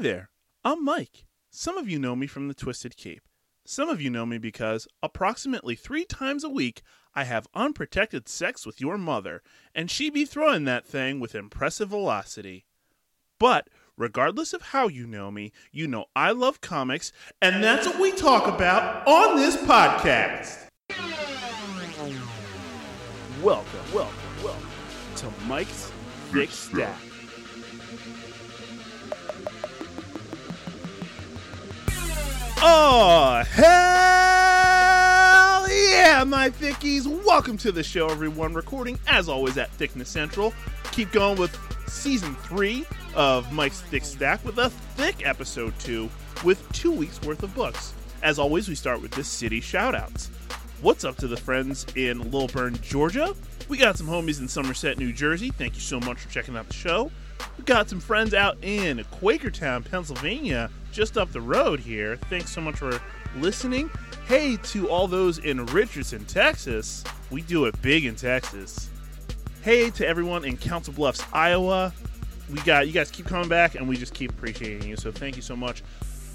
there, I'm Mike. Some of you know me from the Twisted Cape. Some of you know me because approximately three times a week I have unprotected sex with your mother, and she be throwing that thing with impressive velocity. But regardless of how you know me, you know I love comics, and that's what we talk about on this podcast. Welcome, welcome, welcome to Mike's Thick Stack. Oh, hell yeah, my thickies. Welcome to the show, everyone. Recording, as always, at Thickness Central. Keep going with season three of Mike's Thick Stack with a thick episode two with two weeks worth of books. As always, we start with the city shoutouts. What's up to the friends in Lilburn, Georgia? We got some homies in Somerset, New Jersey. Thank you so much for checking out the show. We got some friends out in Quakertown, Pennsylvania, just up the road here. Thanks so much for listening. Hey to all those in Richardson, Texas. We do it big in Texas. Hey to everyone in Council Bluffs, Iowa. We got you guys keep coming back and we just keep appreciating you. So thank you so much.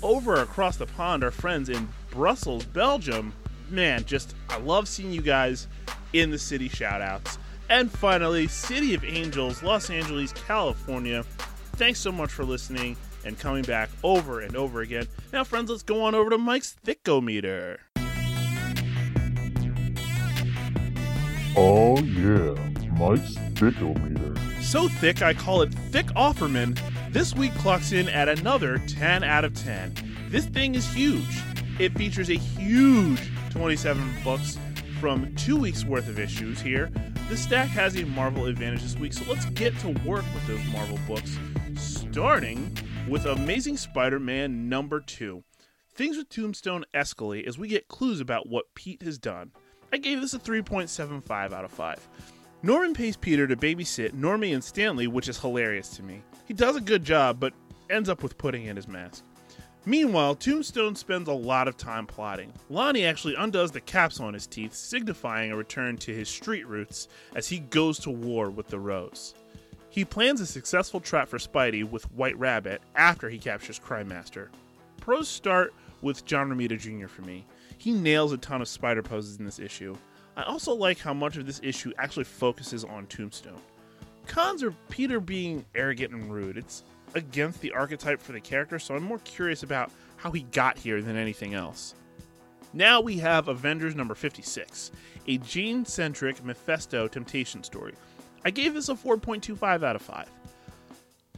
Over across the pond, our friends in Brussels, Belgium. Man, just I love seeing you guys in the city shoutouts. And finally, City of Angels, Los Angeles, California. Thanks so much for listening and coming back over and over again. Now, friends, let's go on over to Mike's Thickometer. Oh yeah, Mike's Thickometer. So thick, I call it Thick Offerman. This week clocks in at another 10 out of 10. This thing is huge. It features a huge 27 books from two weeks worth of issues here. The stack has a Marvel advantage this week, so let's get to work with those Marvel books, starting with Amazing Spider Man number two. Things with Tombstone escalate as we get clues about what Pete has done. I gave this a 3.75 out of 5. Norman pays Peter to babysit Normie and Stanley, which is hilarious to me. He does a good job, but ends up with putting in his mask. Meanwhile, Tombstone spends a lot of time plotting. Lonnie actually undoes the caps on his teeth, signifying a return to his street roots as he goes to war with the Rose. He plans a successful trap for Spidey with White Rabbit after he captures Crime Master. Pros start with John Romita Jr. for me. He nails a ton of spider poses in this issue. I also like how much of this issue actually focuses on Tombstone. Cons are Peter being arrogant and rude. It's against the archetype for the character, so I'm more curious about how he got here than anything else. Now we have Avengers number 56, a Jane centric Mephisto temptation story. I gave this a 4.25 out of 5.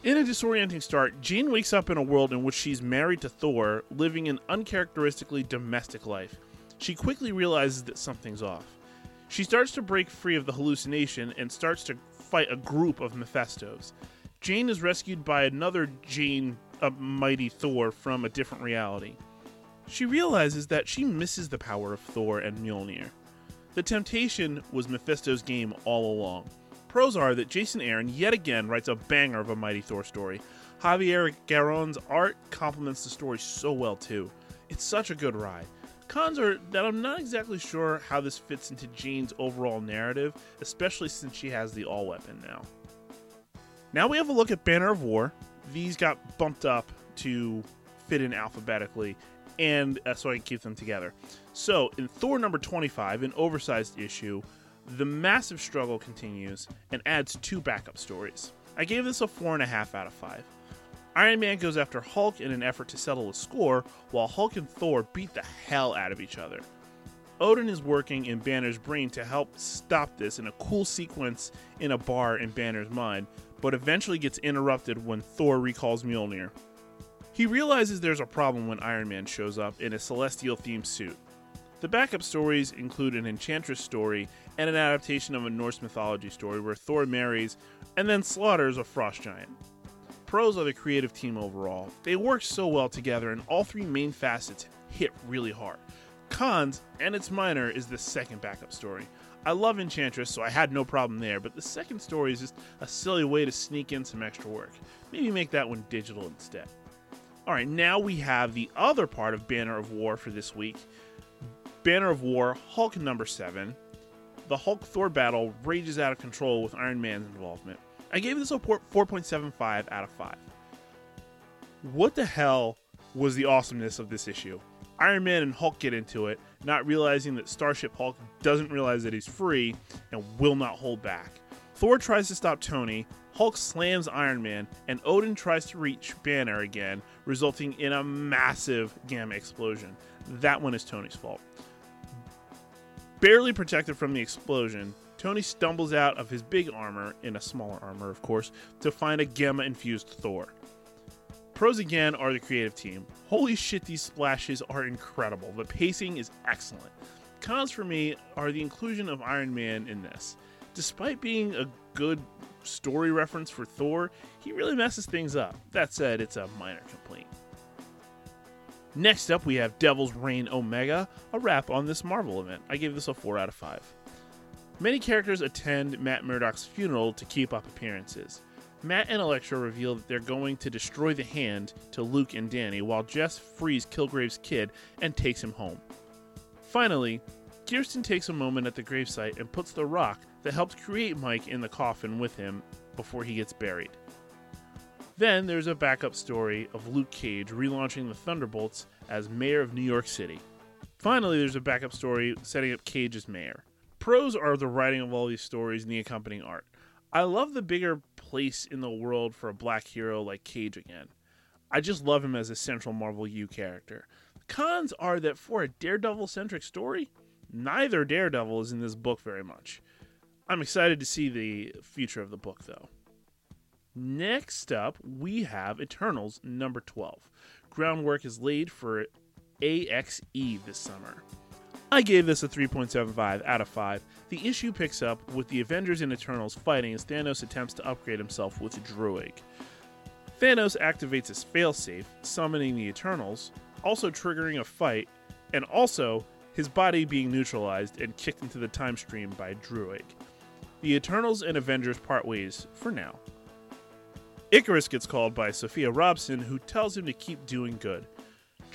In a disorienting start, Jane wakes up in a world in which she's married to Thor, living an uncharacteristically domestic life. She quickly realizes that something's off. She starts to break free of the hallucination and starts to fight a group of Mephistos. Jane is rescued by another Jane, a mighty Thor, from a different reality. She realizes that she misses the power of Thor and Mjolnir. The temptation was Mephisto's game all along. Pros are that Jason Aaron yet again writes a banger of a Mighty Thor story. Javier Garron's art complements the story so well too. It's such a good ride. Cons are that I'm not exactly sure how this fits into Jane's overall narrative, especially since she has the all weapon now. Now we have a look at Banner of War. These got bumped up to fit in alphabetically, and uh, so I can keep them together. So in Thor number 25, an oversized issue, the massive struggle continues and adds two backup stories. I gave this a 4.5 out of 5. Iron Man goes after Hulk in an effort to settle a score, while Hulk and Thor beat the hell out of each other. Odin is working in Banner's brain to help stop this in a cool sequence in a bar in Banner's mind, but eventually gets interrupted when Thor recalls Mjolnir. He realizes there's a problem when Iron Man shows up in a celestial themed suit. The backup stories include an Enchantress story and an adaptation of a Norse mythology story where Thor marries and then slaughters a frost giant. Pros are the creative team overall. They work so well together, and all three main facets hit really hard. Cons, and it's minor, is the second backup story. I love Enchantress, so I had no problem there, but the second story is just a silly way to sneak in some extra work. Maybe make that one digital instead. Alright, now we have the other part of Banner of War for this week Banner of War, Hulk number 7. The Hulk Thor battle rages out of control with Iron Man's involvement. I gave this a 4.75 out of 5. What the hell was the awesomeness of this issue? Iron Man and Hulk get into it, not realizing that Starship Hulk doesn't realize that he's free and will not hold back. Thor tries to stop Tony, Hulk slams Iron Man, and Odin tries to reach Banner again, resulting in a massive gamma explosion. That one is Tony's fault. Barely protected from the explosion, Tony stumbles out of his big armor, in a smaller armor, of course, to find a gamma infused Thor. Pros again are the creative team. Holy shit, these splashes are incredible. The pacing is excellent. Cons for me are the inclusion of Iron Man in this. Despite being a good story reference for Thor, he really messes things up. That said, it's a minor complaint. Next up, we have Devil's Reign Omega, a wrap on this Marvel event. I gave this a 4 out of 5. Many characters attend Matt Murdock's funeral to keep up appearances. Matt and Elektra reveal that they're going to destroy the hand to Luke and Danny, while Jess frees Kilgrave's kid and takes him home. Finally, Kirsten takes a moment at the gravesite and puts the rock that helped create Mike in the coffin with him before he gets buried. Then there's a backup story of Luke Cage relaunching the Thunderbolts as mayor of New York City. Finally, there's a backup story setting up Cage as mayor. Pros are the writing of all these stories and the accompanying art. I love the bigger place in the world for a black hero like Cage again. I just love him as a central Marvel U character. Cons are that for a Daredevil centric story, neither Daredevil is in this book very much. I'm excited to see the future of the book though. Next up, we have Eternals number 12. Groundwork is laid for AXE this summer. I gave this a 3.75 out of 5. The issue picks up with the Avengers and Eternals fighting as Thanos attempts to upgrade himself with Druig. Thanos activates his failsafe, summoning the Eternals, also triggering a fight, and also his body being neutralized and kicked into the time stream by Druig. The Eternals and Avengers part ways for now. Icarus gets called by Sophia Robson, who tells him to keep doing good.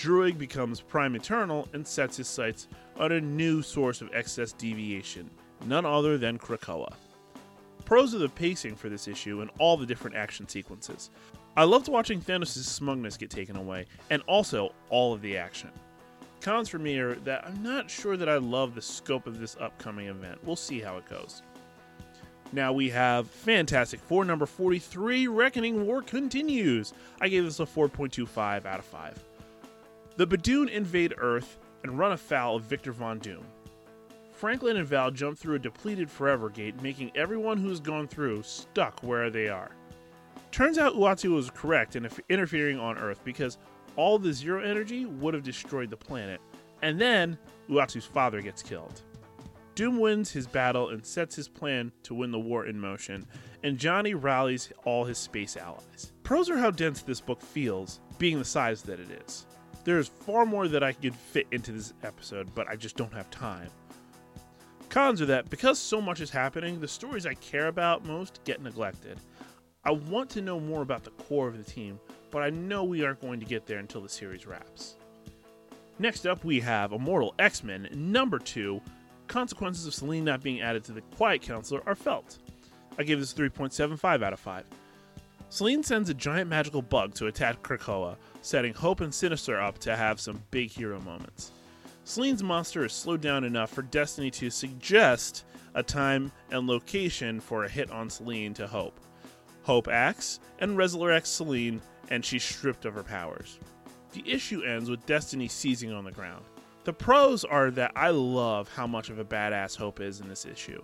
Druig becomes Prime Eternal and sets his sights on a new source of excess deviation, none other than Krakoa. Pros are the pacing for this issue and all the different action sequences. I loved watching Thanos' smugness get taken away, and also all of the action. Cons for me are that I'm not sure that I love the scope of this upcoming event. We'll see how it goes. Now we have Fantastic Four number 43 Reckoning War continues. I gave this a 4.25 out of 5. The Badoon invade Earth and run afoul of Victor Von Doom. Franklin and Val jump through a depleted Forever Gate, making everyone who's gone through stuck where they are. Turns out Uatu was correct in interfering on Earth because all the zero energy would have destroyed the planet, and then Uatu's father gets killed. Doom wins his battle and sets his plan to win the war in motion, and Johnny rallies all his space allies. Pros are how dense this book feels, being the size that it is. There's far more that I could fit into this episode, but I just don't have time. Cons are that because so much is happening, the stories I care about most get neglected. I want to know more about the core of the team, but I know we aren't going to get there until the series wraps. Next up, we have Immortal X Men number 2. Consequences of Selene not being added to the Quiet Counselor are felt. I give this 3.75 out of 5. Selene sends a giant magical bug to attack Krakoa, setting Hope and Sinister up to have some big hero moments. Selene's monster is slowed down enough for Destiny to suggest a time and location for a hit on Selene to Hope. Hope acts and resurrects Selene, and she's stripped of her powers. The issue ends with Destiny seizing on the ground. The pros are that I love how much of a badass Hope is in this issue,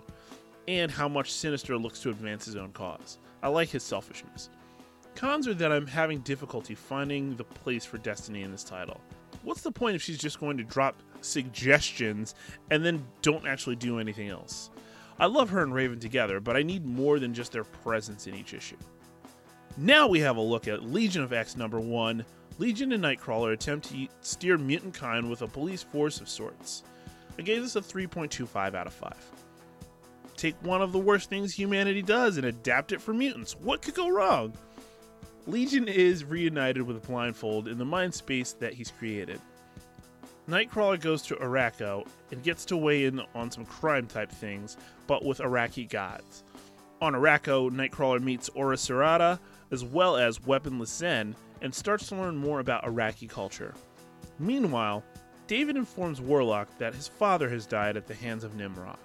and how much Sinister looks to advance his own cause. I like his selfishness. Cons are that I'm having difficulty finding the place for Destiny in this title. What's the point if she's just going to drop suggestions and then don't actually do anything else? I love her and Raven together, but I need more than just their presence in each issue. Now we have a look at Legion of X number 1. Legion and Nightcrawler attempt to steer mutant kind with a police force of sorts. I gave this a 3.25 out of 5. Take one of the worst things humanity does and adapt it for mutants. What could go wrong? Legion is reunited with Blindfold in the mind space that he's created. Nightcrawler goes to Arakko and gets to weigh in on some crime type things, but with Arakkii gods. On Arakko, Nightcrawler meets Ora Serrata, as well as Weaponless Zen, and starts to learn more about Arakkii culture. Meanwhile, David informs Warlock that his father has died at the hands of Nimrod.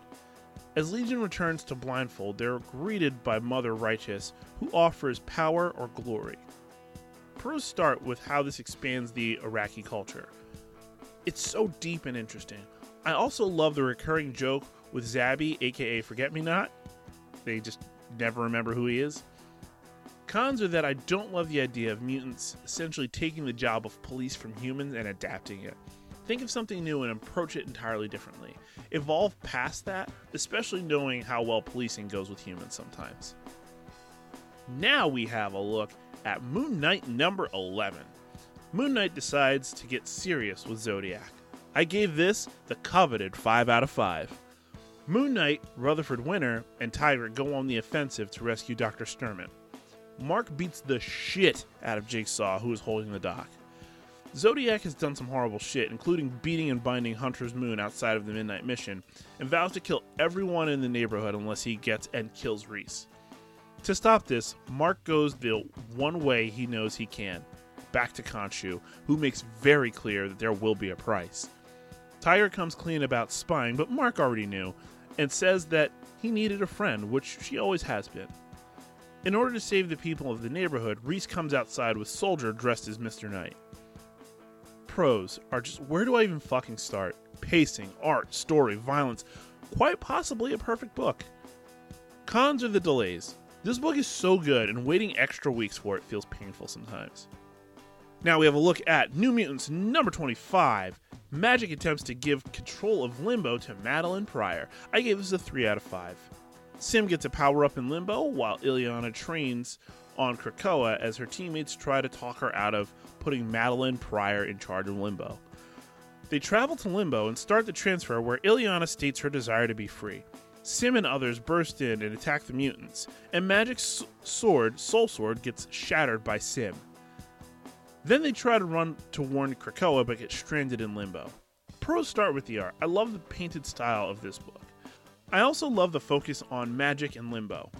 As Legion returns to Blindfold, they're greeted by Mother Righteous, who offers power or glory. Pros start with how this expands the Arakkii culture. It's so deep and interesting. I also love the recurring joke with Zabi, aka Forget Me Not. They just never remember who he is. Cons are that I don't love the idea of mutants essentially taking the job of police from humans and adapting it. Think of something new and approach it entirely differently. Evolve past that, especially knowing how well policing goes with humans sometimes. Now we have a look at Moon Knight number 11. Moon Knight decides to get serious with Zodiac. I gave this the coveted 5 out of 5. Moon Knight, Rutherford Winter, and Tigra go on the offensive to rescue Dr. Sturman. Mark beats the shit out of Jigsaw, who is holding the dock. Zodiac has done some horrible shit, including beating and binding Hunter's Moon outside of the Midnight Mission, and vows to kill everyone in the neighborhood unless he gets and kills Reese. To stop this, Mark goes the one way he knows he can back to Khonshu, who makes very clear that there will be a price. Tigra comes clean about spying, but Mark already knew, and says that he needed a friend, which she always has been. In order to save the people of the neighborhood, Reese comes outside with Soldier dressed as Mr. Knight. Pros are just where do I even fucking start? Pacing, art, story, violence, quite possibly a perfect book. Cons are the delays. This book is so good, and waiting extra weeks for it feels painful sometimes. Now we have a look at New Mutants number 25. Magik attempts to give control of Limbo to Madelyne Pryor. I gave this a 3 out of 5. S'ym gets a power up in Limbo while Illyana trains on Krakoa as her teammates try to talk her out of putting Madelyne Pryor in charge of Limbo. They travel to Limbo and start the transfer where Illyana states her desire to be free. S'ym and others burst in and attack the mutants, and Magik's sword, Soul Sword, gets shattered by S'ym. Then they try to run to warn Krakoa but get stranded in Limbo. Pros start with the art. I love the painted style of this book. I also love the focus on magic and Limbo.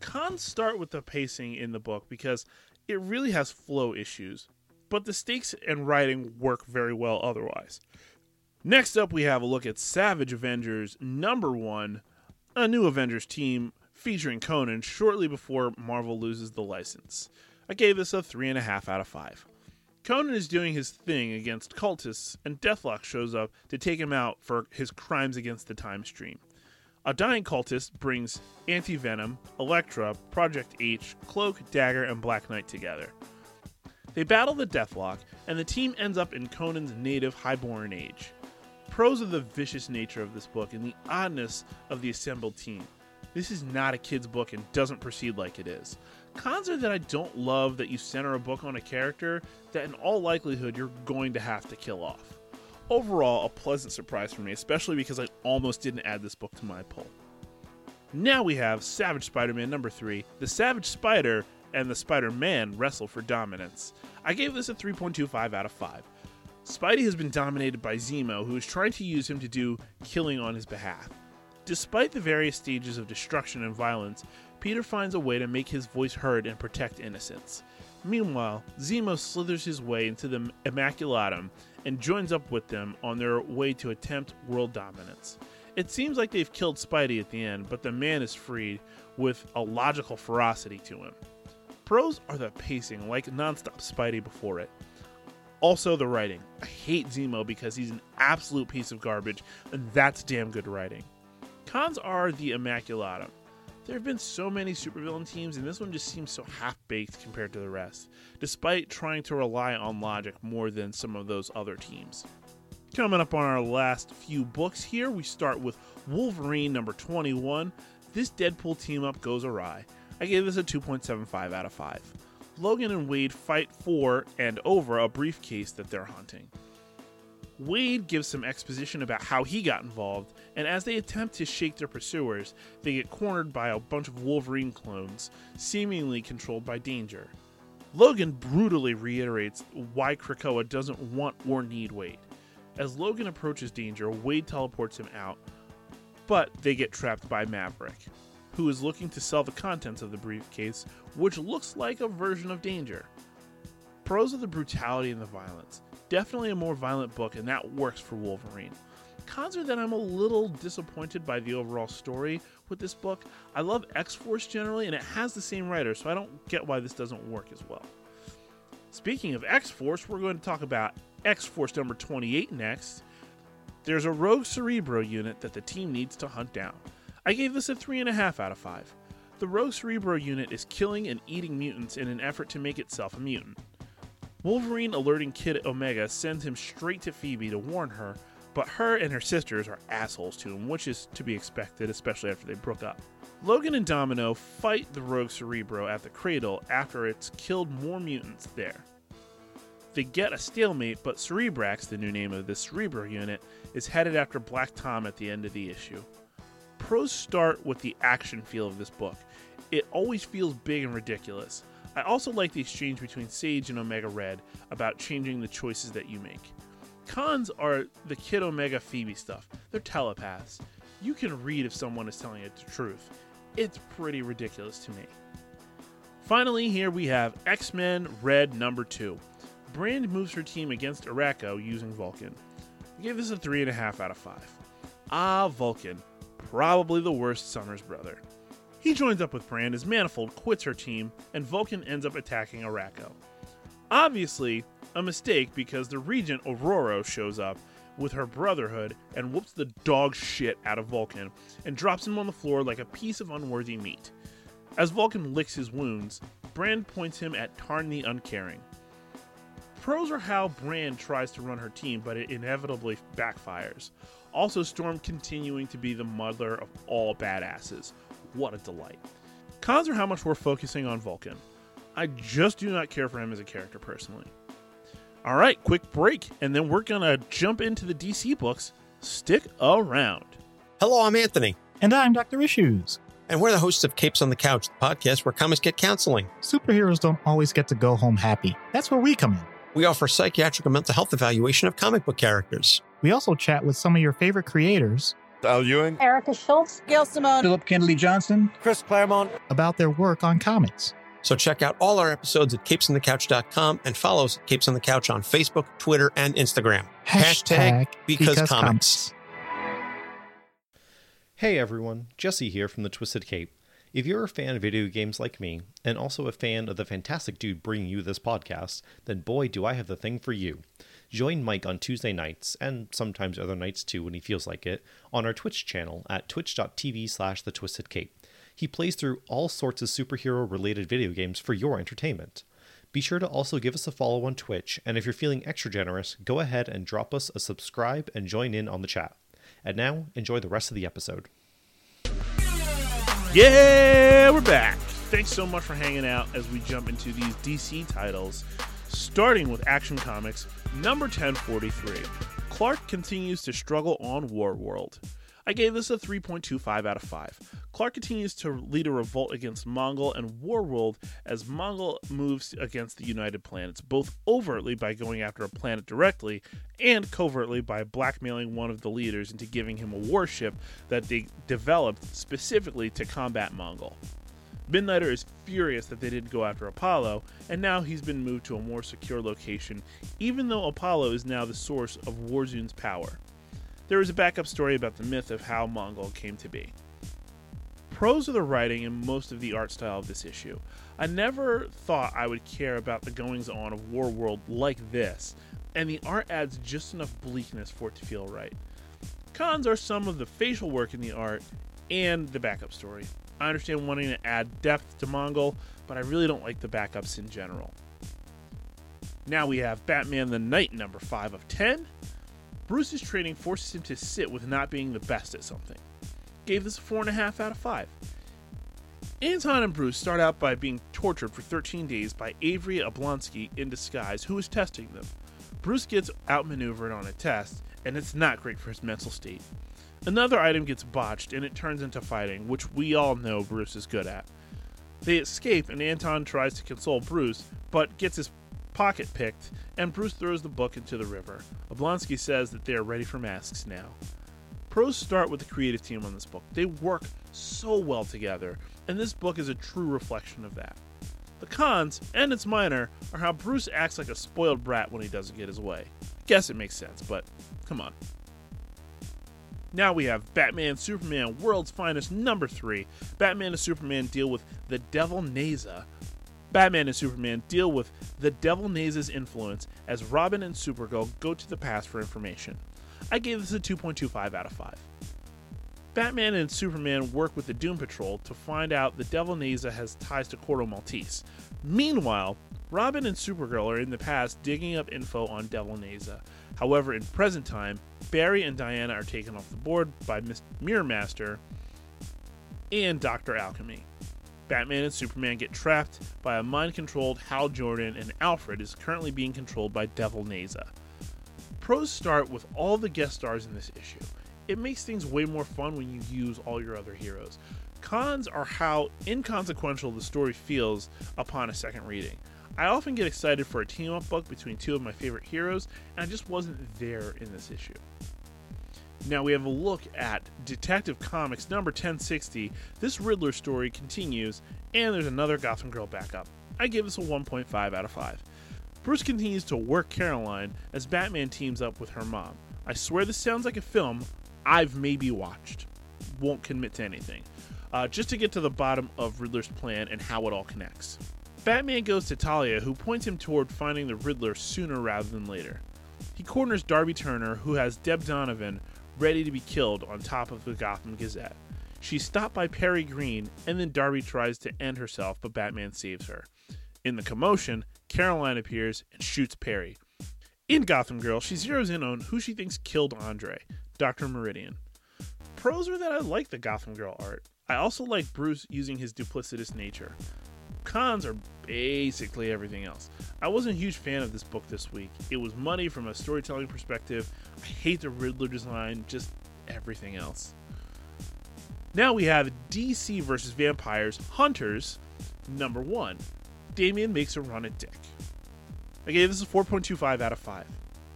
Cons start with the pacing in the book because it really has flow issues, but the stakes and writing work very well otherwise. Next up, we have a look at Savage Avengers number one, a new Avengers team featuring Conan shortly before Marvel loses the license. I gave this a 3.5 out of 5. Conan is doing his thing against cultists, and Deathlok shows up to take him out for his crimes against the time stream. A dying cultist brings Anti Venom, Elektra, Project H, Cloak, Dagger, and Black Knight together. They battle the Deathlok, and the team ends up in Conan's native Hyborian age. Pros of the vicious nature of this book and the oddness of the assembled team. This is not a kid's book and doesn't proceed like it is. Cons are that I don't love that you center a book on a character that, in all likelihood, you're going to have to kill off overall a pleasant surprise for me, especially because I almost didn't add this book to my pull. Now we have Savage Spider Man number 3. The Savage Spider and the Spider Man wrestle for dominance. I gave this a 3.25 out of 5. Spidey has been dominated by Zemo, who is trying to use him to do killing on his behalf. Despite the various stages of destruction and violence, Peter finds a way to make his voice heard and protect innocents. Meanwhile, Zemo slithers his way into the Immaculatum and joins up with them on their way to attempt world dominance. It seems like they've killed Spidey at the end, but the man is freed with a logical ferocity to him. Pros are the pacing, like nonstop Spidey before it. Also, the writing. I hate Zemo because he's an absolute piece of garbage, and that's damn good writing. Cons are the Immaculatum. There have been so many supervillain teams, and this one just seems so half baked compared to the rest, despite trying to rely on logic more than some of those other teams. Coming up on our last few books here, we start with Wolverine number 21. This Deadpool team up goes awry. I gave this a 2.75 out of 5. Logan and Wade fight for and over a briefcase that they're hunting. Wade gives some exposition about how he got involved, and as they attempt to shake their pursuers, they get cornered by a bunch of Wolverine clones, seemingly controlled by Danger. Logan brutally reiterates why Krakoa doesn't want or need Wade. As Logan approaches Danger, Wade teleports him out, but they get trapped by Maverick, who is looking to sell the contents of the briefcase, which looks like a version of Danger. Pros of the brutality and the violence. Definitely a more violent book, and that works for Wolverine. Cons are that I'm a little disappointed by the overall story with this book. I love X Force generally, and it has the same writer, so I don't get why this doesn't work as well. Speaking of X Force, we're going to talk about X Force number 28 next. There's a rogue Cerebro unit that the team needs to hunt down. I gave this a 3.5 out of 5. The rogue Cerebro unit is killing and eating mutants in an effort to make itself a mutant. Wolverine alerting Kid Omega sends him straight to Phoebe to warn her, but her and her sisters are assholes to him, which is to be expected, especially after they broke up. Logan and Domino fight the rogue Cerebro at the cradle after it's killed more mutants there. They get a stalemate, but Cerebrax, the new name of this Cerebro unit, is headed after Black Tom at the end of the issue. Pros start with the action feel of this book. It always feels big and ridiculous. I also like the exchange between Sage and Omega Red about changing the choices that you make. Cons are the Kid Omega Phoebe stuff. They're telepaths. You can read if someone is telling it the truth. It's pretty ridiculous to me. Finally, here we have X Men Red number 2. Brand moves her team against Arakko using Vulcan. I gave this a 3.5 out of 5. Ah, Vulcan. Probably the worst Summers brother. He joins up with Brand as Manifold quits her team, and Vulcan ends up attacking Arakko. Obviously, a mistake because the Regent Aurora shows up with her Brotherhood and whoops the dog shit out of Vulcan and drops him on the floor like a piece of unworthy meat. As Vulcan licks his wounds, Brand points him at Tarn the Uncaring. Pros are how Brand tries to run her team, but it inevitably backfires. Also, Storm continuing to be the mother of all badasses. What a delight. Cons are how much we're focusing on Vulcan. I just do not care for him as a character personally. All right, quick break, and then we're going to jump into the DC books. Stick around. Hello, I'm Anthony, And I'm Dr. Issues. and we're the hosts of Capes on the Couch, the podcast where comics get counseling. Superheroes don't always get to go home happy. That's where we come in. We offer psychiatric and mental health evaluation of comic book characters. We also chat with some of your favorite creators Al Ewing, Erica Schultz, Gail Simone, Philip Kennedy Johnson, Chris Claremont. about their work on comics. So check out all our episodes at capesonthecouch.com and follow us at Capes on the Couch on Facebook, Twitter, and Instagram. Hashtag because comics. Hey everyone, Jesse here from the Twisted Cape. If you're a fan of video games like me, and also a fan of the fantastic dude bringing you this podcast, then boy do I have the thing for you. Join Mike on Tuesday nights, and sometimes other nights too when he feels like it, on our Twitch channel at twitch.tv slash the Twisted Cape. He plays through all sorts of superhero related video games for your entertainment. Be sure to also give us a follow on Twitch, and if you're feeling extra generous, go ahead and drop us a subscribe and join in on the chat. And now, enjoy the rest of the episode. Yeah, we're back. Thanks so much for hanging out as we jump into these DC titles, starting with Action Comics number 1043. Clark continues to struggle on Warworld. I gave this a 3.25 out of 5. Clark continues to lead a revolt against Mongul and Warworld as Mongul moves against the United Planets, both overtly by going after a planet directly and covertly by blackmailing one of the leaders into giving him a warship that they developed specifically to combat Mongul. Midnighter is furious that they didn't go after Apollo, and now he's been moved to a more secure location, even though Apollo is now the source of Warzone's power. There is a backup story about the myth of how Mongul came to be. Pros of the writing and most of the art style of this issue. I never thought I would care about the goings on of Warworld like this, and the art adds just enough bleakness for it to feel right. Cons are some of the facial work in the art and the backup story. I understand wanting to add depth to Mongul, but I really don't like the backups in general. Now we have Batman the Knight number 5 of 10. Bruce's training forces him to sit with not being the best at something. Gave this a 4.5 out of 5. Anton and Bruce start out by being tortured for 13 days by Avery Oblonsky in disguise, who is testing them. Bruce gets outmaneuvered on a test, and it's not great for his mental state. Another item gets botched, and it turns into fighting, which we all know Bruce is good at. They escape, and Anton tries to console Bruce, but gets his pocket picked, and Bruce throws the book into the river. Oblonsky says that they are ready for masks now. Pros start with the creative team on this book. They work so well together, and this book is a true reflection of that. The cons, and it's minor, are how Bruce acts like a spoiled brat when he doesn't get his way. Guess it makes sense, but come on. Now we have Batman Superman World's Finest number 3. Batman and Superman deal with the Devil Nezha. Batman and Superman deal with the Devil Nezha's influence as Robin and Supergirl go to the past for information. I gave this a 2.25 out of 5. Batman and Superman work with the Doom Patrol to find out the Devil Nezha has ties to Corto Maltese. Meanwhile, Robin and Supergirl are in the past digging up info on Devil Nezha. However, in present time, Barry and Diana are taken off the board by Mirror Master and Dr. Alchemy. Batman and Superman get trapped by a mind controlled Hal Jordan, and Alfred is currently being controlled by Devil Nezha. Pros start with all the guest stars in this issue. It makes things way more fun when you use all your other heroes. Cons are how inconsequential the story feels upon a second reading. I often get excited for a team up book between two of my favorite heroes, and I just wasn't there in this issue. Now we have a look at Detective Comics number 1060. This Riddler story continues, and there's another Gotham Girl backup. I give this a 1.5 out of 5. Bruce continues to work Caroline as Batman teams up with her mom. I swear this sounds like a film I've maybe watched. Won't commit to anything. Uh, just to get to the bottom of Riddler's plan and how it all connects. Batman goes to Talia, who points him toward finding the Riddler sooner rather than later. He corners Darby Turner, who has Deb Donovan ready to be killed on top of the Gotham Gazette. She's stopped by Perry Green, and then Darby tries to end herself, but Batman saves her. In the commotion, Caroline appears and shoots Perry. In Gotham Girl, she zeroes in on who she thinks killed Andre, Dr. Meridian. Pros are that I like the Gotham Girl art. I also like Bruce using his duplicitous nature. Cons are basically everything else. I wasn't a huge fan of this book this week. It was money from a storytelling perspective. I hate the Riddler design, just everything else. Now we have DC versus Vampires Hunters number one. Damian makes a run at Dick. I gave this a 4.25 out of 5.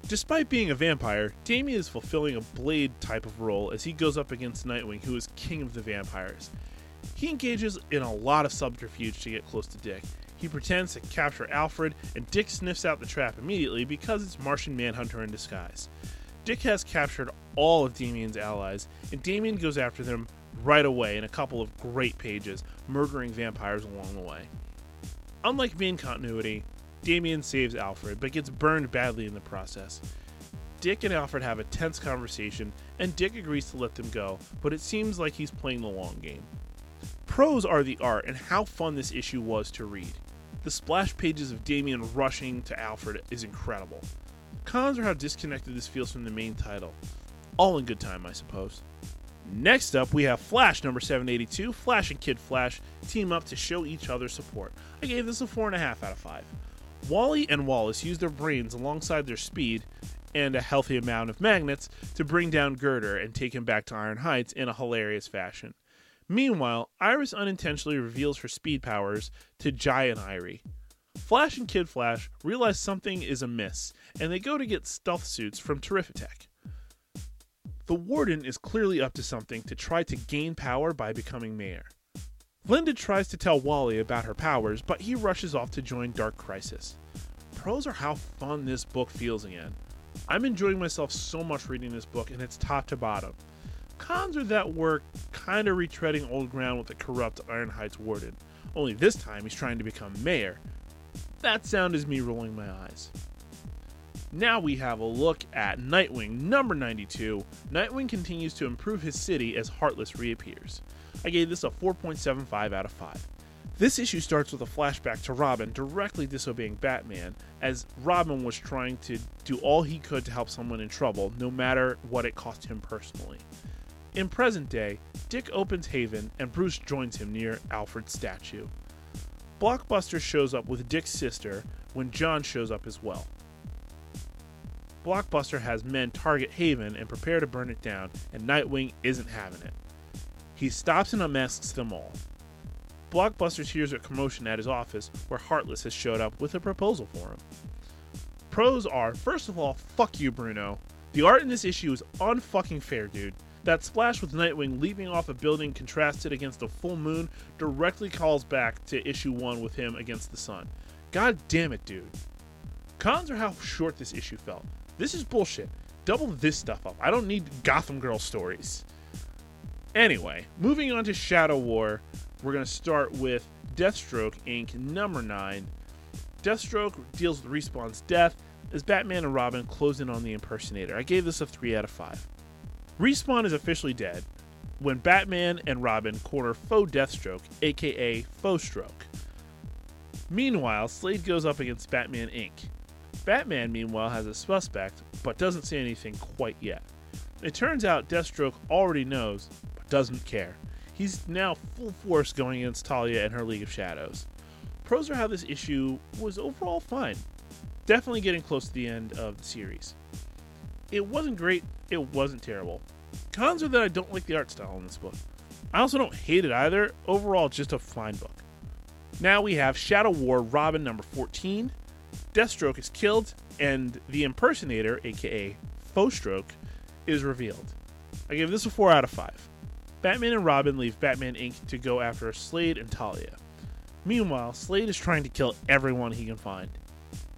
Despite being a vampire, Damian is fulfilling a blade type of role as he goes up against Nightwing, who is king of the vampires. He engages in a lot of subterfuge to get close to Dick. He pretends to capture Alfred, and Dick sniffs out the trap immediately because it's Martian Manhunter in disguise. Dick has captured all of Damian's allies, and Damian goes after them right away in a couple of great pages, murdering vampires along the way. Unlike main continuity, Damian saves Alfred, but gets burned badly in the process. Dick and Alfred have a tense conversation, and Dick agrees to let them go, but it seems like he's playing the long game. Pros are the art and how fun this issue was to read. The splash pages of Damian rushing to Alfred is incredible. Cons are how disconnected this feels from the main title. All in good time, I suppose. Next up, we have Flash number 782. Flash and Kid Flash team up to show each other support. I gave this a 4.5 out of 5. Wally and Wallace use their brains alongside their speed and a healthy amount of magnets to bring down Girder and take him back to Iron Heights in a hilarious fashion. Meanwhile, Iris unintentionally reveals her speed powers to Jai and Irey. Flash and Kid Flash realize something is amiss, and they go to get stealth suits from Terrifitech. The Warden is clearly up to something to try to gain power by becoming mayor. Linda tries to tell Wally about her powers, but he rushes off to join Dark Crisis. Pros are how fun this book feels again. I'm enjoying myself so much reading this book, and it's top to bottom. Cons are that we're kind of retreading old ground with the corrupt Iron Heights warden, only this time he's trying to become mayor. That sound is me rolling my eyes. Now we have a look at Nightwing number 92. Nightwing continues to improve his city as Heartless reappears. I gave this a 4.75 out of 5. This issue starts with a flashback to Robin directly disobeying Batman, as Robin was trying to do all he could to help someone in trouble, no matter what it cost him personally. In present day, Dick opens Haven and Bruce joins him near Alfred's statue. Blockbuster shows up with Dick's sister when John shows up as well. Blockbuster has men target Haven and prepare to burn it down, and Nightwing isn't having it. He stops and unmasks them all. Blockbuster hears a commotion at his office where Heartless has showed up with a proposal for him. Pros are, first of all, fuck you, Bruno. The art in this issue is unfucking fair, dude. That splash with Nightwing leaping off a building contrasted against a full moon directly calls back to issue 1 with him against the sun. God damn it, dude. Cons are how short this issue felt. This is bullshit. Double this stuff up. I don't need Gotham Girl stories. Anyway, moving on to Shadow War, we're going to start with Deathstroke Inc. number 9. Deathstroke deals with Respawn's death as Batman and Robin close in on the impersonator. I gave this a 3 out of 5. Respawn is officially dead when Batman and Robin corner faux Deathstroke, aka Faux Stroke. Meanwhile, Slade goes up against Batman Inc. Batman, meanwhile, has a suspect, but doesn't say anything quite yet. It turns out Deathstroke already knows, but doesn't care. He's now full force going against Talia and her League of Shadows. Pros are how this issue was overall fine. Definitely getting close to the end of the series. It wasn't great, it wasn't terrible. Cons are that I don't like the art style in this book. I also don't hate it either. Overall, just a fine book. Now we have Shadow War Robin number 14. Deathstroke is killed, and the impersonator, aka Faux Stroke, is revealed. I give this a 4 out of 5. Batman and Robin leave Batman Inc. to go after Slade and Talia. Meanwhile, Slade is trying to kill everyone he can find.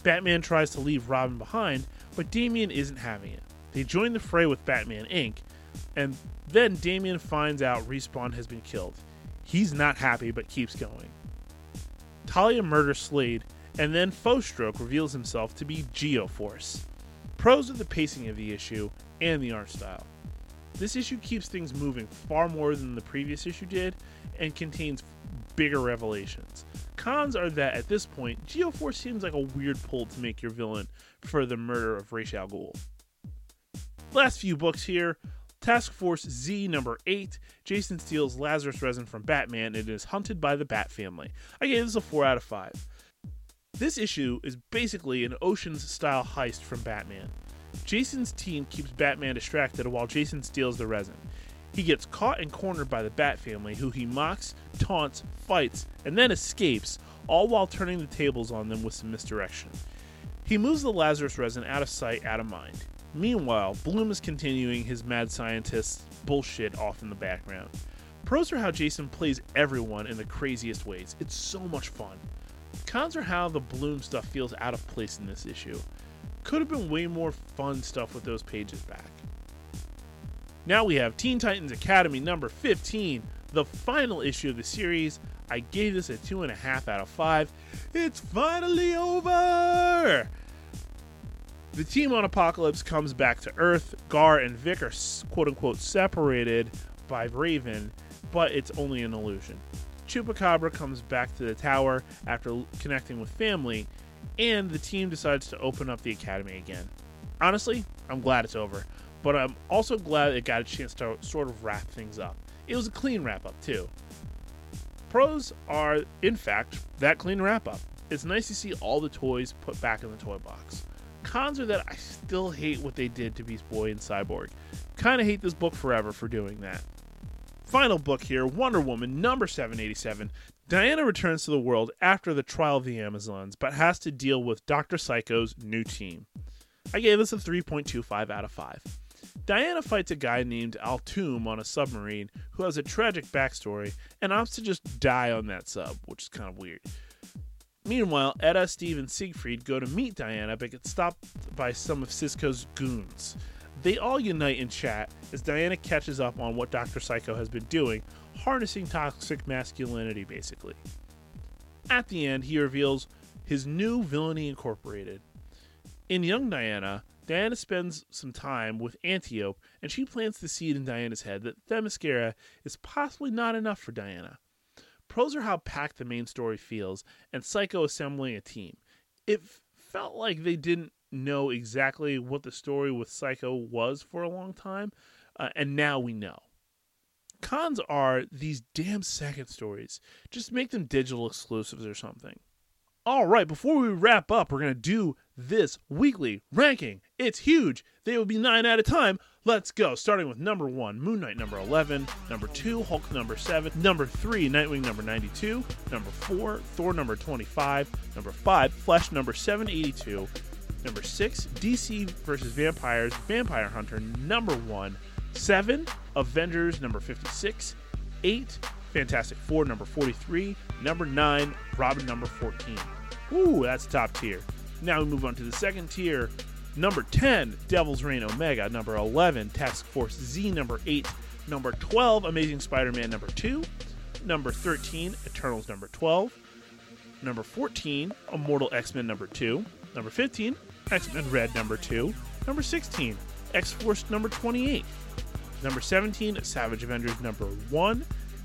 Batman tries to leave Robin behind, but Damian isn't having it. They join the fray with Batman Inc., and then Damian finds out Respawn has been killed. He's not happy, but keeps going. Talia murders Slade, and then Faux Stroke reveals himself to be Geoforce. Pros of the pacing of the issue and the art style. This issue keeps things moving far more than the previous issue did and contains bigger revelations. Cons are that at this point, Geoforce seems like a weird pull to make your villain for the murder of Ra's al. Last few books here. Task Force Z number 8. Jason steals Lazarus resin from Batman and is hunted by the Bat family. I gave this a 4 out of 5. This issue is basically an Oceans style heist from Batman. Jason's team keeps Batman distracted while Jason steals the resin. He gets caught and cornered by the Bat family, who he mocks, taunts, fights, and then escapes, all while turning the tables on them with some misdirection. He moves the Lazarus resin out of sight, out of mind. Meanwhile, Bloom is continuing his mad scientist bullshit off in the background. Pros are how Jason plays everyone in the craziest ways. It's so much fun. Cons are how the Bloom stuff feels out of place in this issue. Could have been way more fun stuff with those pages back. Now we have Teen Titans Academy number 15, the final issue of the series. I gave this a 2.5 out of 5. It's finally over! The team on Apokolips comes back to Earth. Gar and Vic are quote unquote separated by Raven, but it's only an illusion. Chupacabra comes back to the tower after connecting with family, and the team decides to open up the academy again. Honestly, I'm glad it's over, but I'm also glad it got a chance to sort of wrap things up. It was a clean wrap up, too. Pros are, in fact, that clean wrap up. It's nice to see all the toys put back in the toy box. Cons are that I still hate what they did to Beast Boy and Cyborg. Kind of hate this book forever for doing that. Final book here Wonder Woman, number 787. Diana returns to the world after the trial of the Amazons, but has to deal with Dr. Psycho's new team. I gave this a 3.25 out of 5. Diana fights a guy named Altoum on a submarine who has a tragic backstory and opts to just die on that sub, which is kind of weird. Meanwhile, Etta, Steve, and Siegfried go to meet Diana but get stopped by some of Cisco's goons. They all unite in chat as Diana catches up on what Dr. Psycho has been doing, harnessing toxic masculinity basically. At the end, he reveals his new Villainy Incorporated. In Young Diana, Diana spends some time with Antiope and she plants the seed in Diana's head that Themyscira is possibly not enough for Diana. Pros are how packed the main story feels and Psycho assembling a team. It felt like they didn't know exactly what the story with Psycho was for a long time, uh, and now we know. Cons are these damn second stories. Just make them digital exclusives or something. All right, before we wrap up, we're going to do this weekly ranking. It's huge. They will be nine at a time. Let's go. Starting with number one, Moon Knight number 11. Number two, Hulk number seven. Number three, Nightwing number 92. Number four, Thor number 25. Number five, Flash number 782. Number six, DC versus Vampires, Vampire Hunter number one. Seven, Avengers number 56, 8, Fantastic Four number 43, number 9, Robin number 14. Ooh, that's top tier. Now we move on to the second tier. Number 10, Devil's Reign Omega. Number 11, Task Force Z. Number 8, number 12, Amazing Spider Man number 2. Number 13, Eternals number 12. Number 14, Immortal X Men number 2. Number 15, X Men Red number 2. Number 16, X Force number 28. Number 17, Savage Avengers number 1.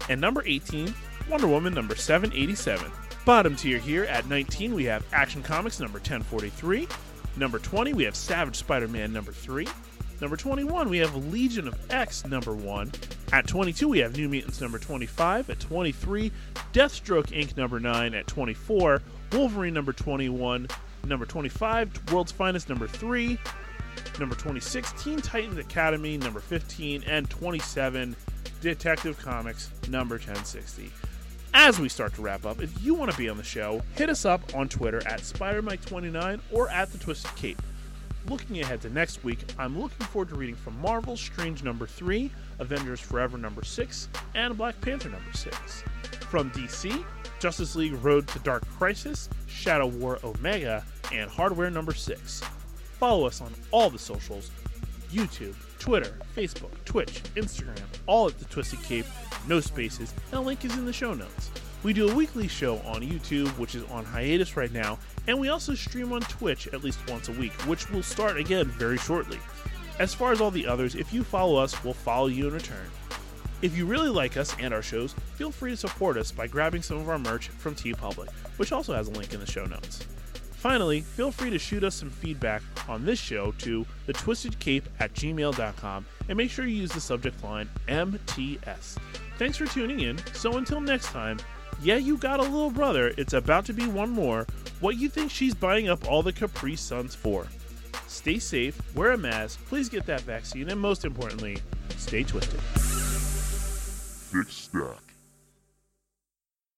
And number 18, Wonder Woman number 787. Bottom tier here at 19, we have Action Comics number 1043. Number 20, we have Savage Spider Man number 3. Number 21, we have Legion of X number 1. At 22, we have New Mutants number 25. At 23, Deathstroke Inc. number 9. At 24, Wolverine number 21. Number 25, World's Finest number 3. Number 26, Teen Titans Academy number 15. And 27, Detective Comics number 1060. As we start to wrap up, if you want to be on the show, hit us up on Twitter at SpiderMike29 or at The Twisted Cape. Looking ahead to next week, I'm looking forward to reading from Marvel Strange number 3, Avengers Forever number 6, and Black Panther number 6. From DC, Justice League Road to Dark Crisis, Shadow War Omega, and Hardware number 6. Follow us on all the socials YouTube, Twitter, Facebook, Twitch, Instagram, all at the Twisted Cape, no spaces, and a link is in the show notes. We do a weekly show on YouTube, which is on hiatus right now, and we also stream on Twitch at least once a week, which will start again very shortly. As far as all the others, if you follow us, we'll follow you in return. If you really like us and our shows, feel free to support us by grabbing some of our merch from TeePublic, which also has a link in the show notes. Finally, feel free to shoot us some feedback on this show to thetwistedcape at gmail.com and make sure you use the subject line MTS. Thanks for tuning in. So until next time, yeah, you got a little brother. It's about to be one more. What you think she's buying up all the Capri Suns for? Stay safe, wear a mask, please get that vaccine, and most importantly, stay twisted. Thick stack.